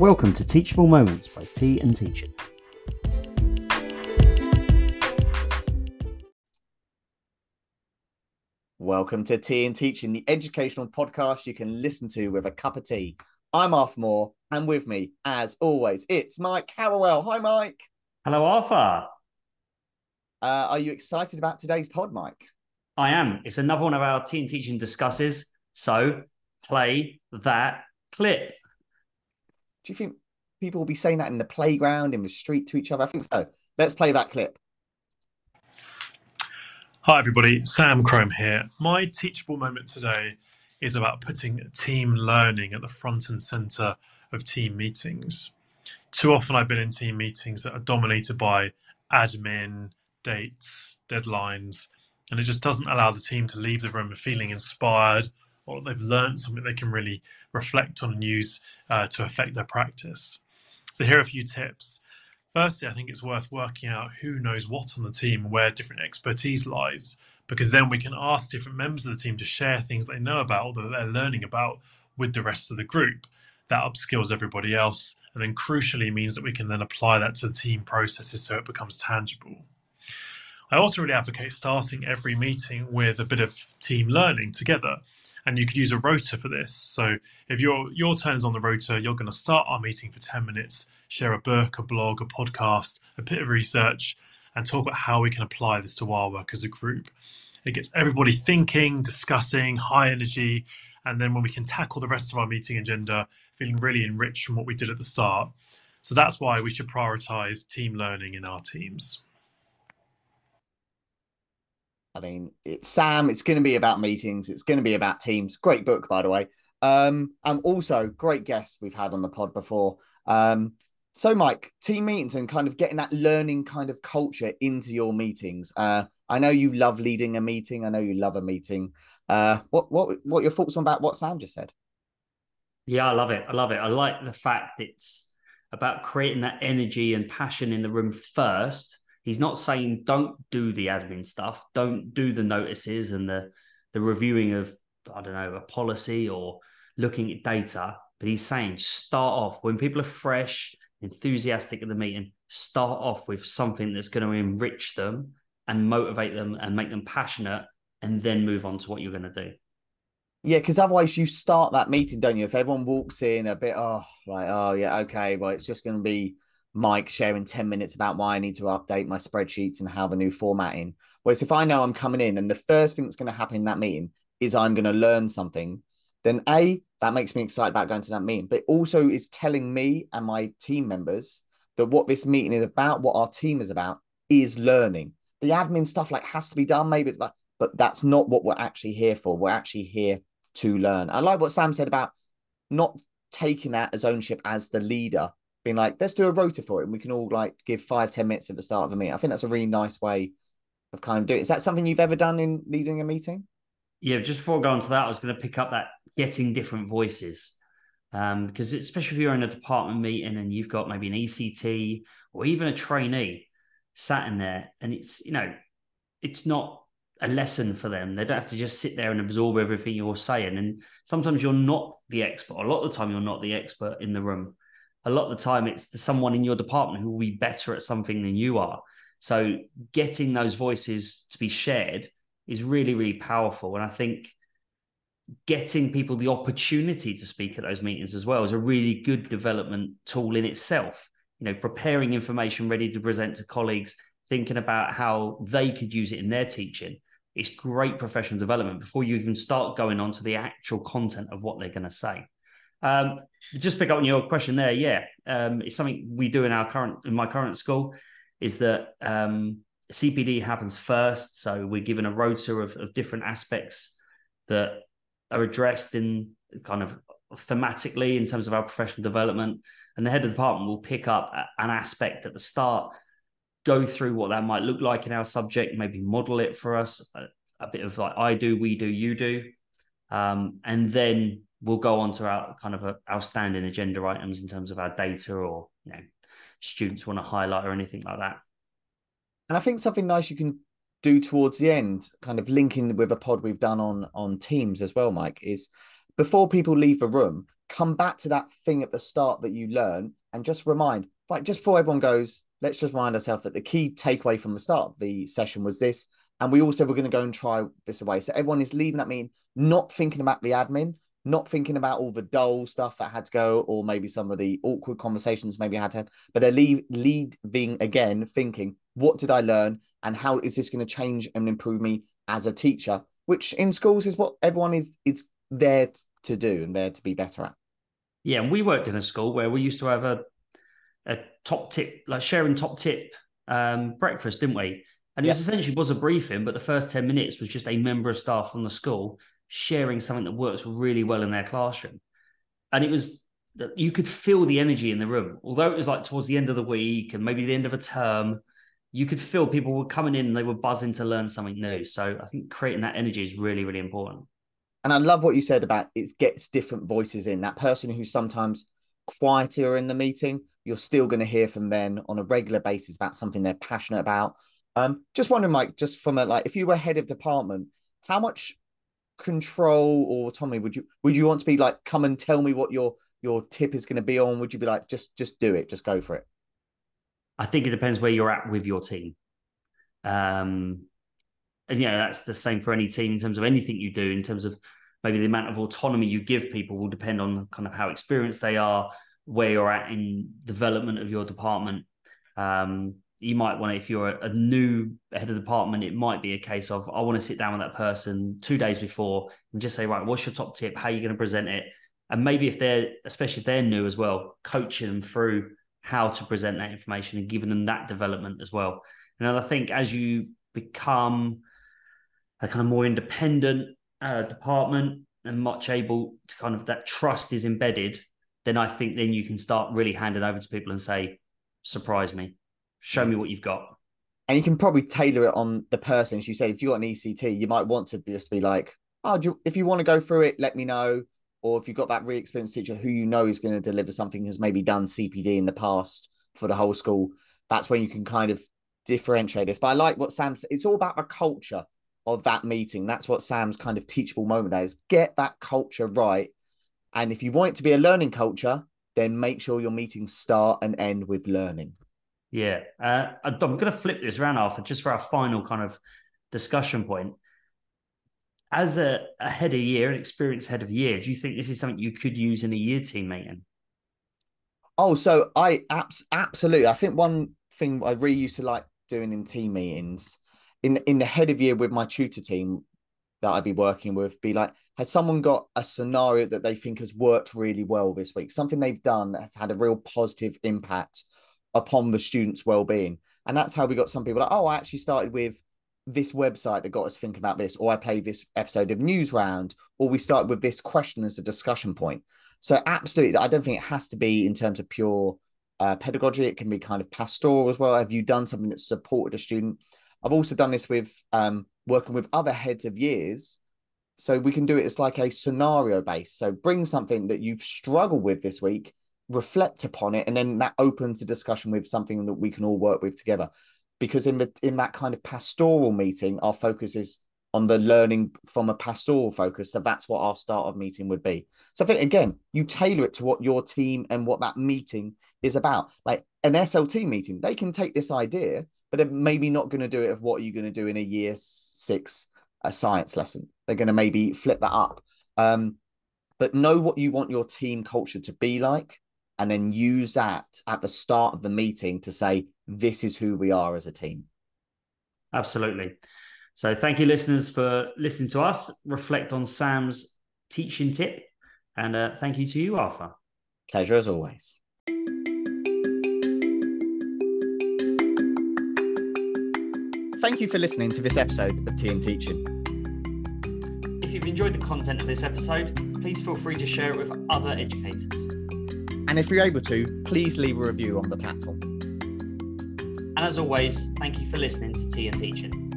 Welcome to Teachable Moments by Tea and Teaching. Welcome to Tea and Teaching, the educational podcast you can listen to with a cup of tea. I'm Arthur Moore, and with me, as always, it's Mike Harrowell. Hi, Mike. Hello, Arthur. Uh, are you excited about today's pod, Mike? I am. It's another one of our Tea and Teaching discusses. So play that clip. Do you think people will be saying that in the playground, in the street to each other? I think so. Let's play that clip. Hi, everybody. Sam Crome here. My teachable moment today is about putting team learning at the front and center of team meetings. Too often, I've been in team meetings that are dominated by admin, dates, deadlines, and it just doesn't allow the team to leave the room feeling inspired or they've learned something they can really reflect on and use uh, to affect their practice. So, here are a few tips. Firstly, I think it's worth working out who knows what on the team, where different expertise lies, because then we can ask different members of the team to share things they know about or that they're learning about with the rest of the group. That upskills everybody else, and then crucially means that we can then apply that to the team processes so it becomes tangible. I also really advocate starting every meeting with a bit of team learning together. And you could use a rota for this. So if your your turn is on the rota, you're going to start our meeting for 10 minutes share a book, a blog, a podcast, a bit of research, and talk about how we can apply this to our work as a group. It gets everybody thinking, discussing, high energy, and then when we can tackle the rest of our meeting agenda, feeling really enriched from what we did at the start. So that's why we should prioritize team learning in our teams. I mean, it's Sam. It's going to be about meetings. It's going to be about teams. Great book, by the way. Um, and also great guests we've had on the pod before. Um, so, Mike, team meetings and kind of getting that learning kind of culture into your meetings. Uh, I know you love leading a meeting. I know you love a meeting. Uh, what what what your thoughts on about what Sam just said? Yeah, I love it. I love it. I like the fact it's about creating that energy and passion in the room first. He's not saying don't do the admin stuff, don't do the notices and the the reviewing of I don't know a policy or looking at data. But he's saying start off when people are fresh enthusiastic at the meeting, start off with something that's going to enrich them and motivate them and make them passionate, and then move on to what you're going to do. Yeah, because otherwise you start that meeting, don't you? If everyone walks in a bit, oh, like, oh yeah, okay, well, it's just going to be Mike sharing 10 minutes about why I need to update my spreadsheets and how the new formatting. Whereas if I know I'm coming in and the first thing that's going to happen in that meeting is I'm going to learn something, then A, that makes me excited about going to that meeting. But also is telling me and my team members that what this meeting is about, what our team is about, is learning. The admin stuff like has to be done, maybe, but, but that's not what we're actually here for. We're actually here to learn. I like what Sam said about not taking that as ownership as the leader, being like, let's do a rota for it. And we can all like give five ten minutes at the start of a meeting. I think that's a really nice way of kind of doing it. Is that something you've ever done in leading a meeting? Yeah, just before going to that, I was going to pick up that getting different voices. Um, because especially if you're in a department meeting and you've got maybe an ECT or even a trainee sat in there, and it's you know, it's not a lesson for them. They don't have to just sit there and absorb everything you're saying. And sometimes you're not the expert. A lot of the time, you're not the expert in the room. A lot of the time, it's the, someone in your department who will be better at something than you are. So, getting those voices to be shared is really, really powerful. And I think getting people the opportunity to speak at those meetings as well is a really good development tool in itself. You know, preparing information ready to present to colleagues, thinking about how they could use it in their teaching. It's great professional development before you even start going on to the actual content of what they're going to say. Um, just pick up on your question there. Yeah, um, it's something we do in our current in my current school. Is that um, CPD happens first, so we're given a rota of, of different aspects that are addressed in kind of thematically in terms of our professional development. And the head of the department will pick up an aspect at the start, go through what that might look like in our subject, maybe model it for us, a, a bit of like I do, we do, you do. Um, and then we'll go on to our kind of a, our standing agenda items in terms of our data or, you know, students want to highlight or anything like that. And I think something nice you can do towards the end, kind of linking with a pod we've done on on Teams as well, Mike, is before people leave the room, come back to that thing at the start that you learn and just remind, like, just before everyone goes, let's just remind ourselves that the key takeaway from the start of the session was this. And we also were going to go and try this away. So everyone is leaving that meeting not thinking about the admin, not thinking about all the dull stuff that had to go, or maybe some of the awkward conversations maybe I had to have, but they're leave, leaving again thinking, what did I learn? And how is this going to change and improve me as a teacher? Which in schools is what everyone is is there to do and there to be better at. Yeah, and we worked in a school where we used to have a a top tip, like sharing top tip um, breakfast, didn't we? And it was essentially was a briefing, but the first 10 minutes was just a member of staff from the school sharing something that works really well in their classroom. And it was that you could feel the energy in the room. Although it was like towards the end of the week and maybe the end of a term, you could feel people were coming in and they were buzzing to learn something new. So I think creating that energy is really, really important. And I love what you said about it gets different voices in. That person who's sometimes quieter in the meeting, you're still going to hear from them on a regular basis about something they're passionate about. Um, just wondering, Mike, just from a like, if you were head of department, how much control or Tommy, would you would you want to be like? Come and tell me what your your tip is going to be on. Would you be like, just just do it, just go for it? I think it depends where you're at with your team. Um, and yeah, that's the same for any team in terms of anything you do. In terms of maybe the amount of autonomy you give people will depend on kind of how experienced they are, where you're at in development of your department. Um, you might want to, if you're a, a, new head of department, it might be a case of I want to sit down with that person two days before and just say, right, what's your top tip? How are you going to present it? And maybe if they're, especially if they're new as well, coaching them through how to present that information and giving them that development as well. And I think as you become a kind of more independent uh, department and much able to kind of that trust is embedded, then I think then you can start really handing over to people and say, surprise me, show me what you've got. And you can probably tailor it on the person. As you say, if you've got an ECT, you might want to just be like, oh, you, if you want to go through it, let me know. Or if you've got that really experienced teacher who you know is going to deliver something, has maybe done CPD in the past for the whole school, that's when you can kind of differentiate this. But I like what Sam said. It's all about the culture of that meeting. That's what Sam's kind of teachable moment is. Get that culture right. And if you want it to be a learning culture, then make sure your meetings start and end with learning. Yeah. Uh, I'm going to flip this around after just for our final kind of discussion point. As a, a head of year, an experienced head of year, do you think this is something you could use in a year team meeting? Oh, so I abs- absolutely. I think one thing I really used to like doing in team meetings in in the head of year with my tutor team that I'd be working with be like, has someone got a scenario that they think has worked really well this week? Something they've done that has had a real positive impact upon the students' well-being. And that's how we got some people like, oh, I actually started with this website that got us thinking about this, or I played this episode of Newsround, or we started with this question as a discussion point. So absolutely, I don't think it has to be in terms of pure uh, pedagogy. It can be kind of pastoral as well. Have you done something that supported a student? I've also done this with um, working with other heads of years. So we can do it as like a scenario base. So bring something that you've struggled with this week, reflect upon it, and then that opens a discussion with something that we can all work with together. Because in the in that kind of pastoral meeting, our focus is on the learning from a pastoral focus. So that's what our start of meeting would be. So I think again, you tailor it to what your team and what that meeting is about. Like an SLT meeting, they can take this idea but they're maybe not going to do it of what you're going to do in a year six a science lesson. They're going to maybe flip that up. Um, but know what you want your team culture to be like, and then use that at the start of the meeting to say, this is who we are as a team. Absolutely. So, thank you, listeners, for listening to us reflect on Sam's teaching tip. And uh, thank you to you, Arthur. Pleasure as always. Thank you for listening to this episode of Tea and Teaching. If you've enjoyed the content of this episode, please feel free to share it with other educators. And if you're able to, please leave a review on the platform. And as always, thank you for listening to Tea and Teaching.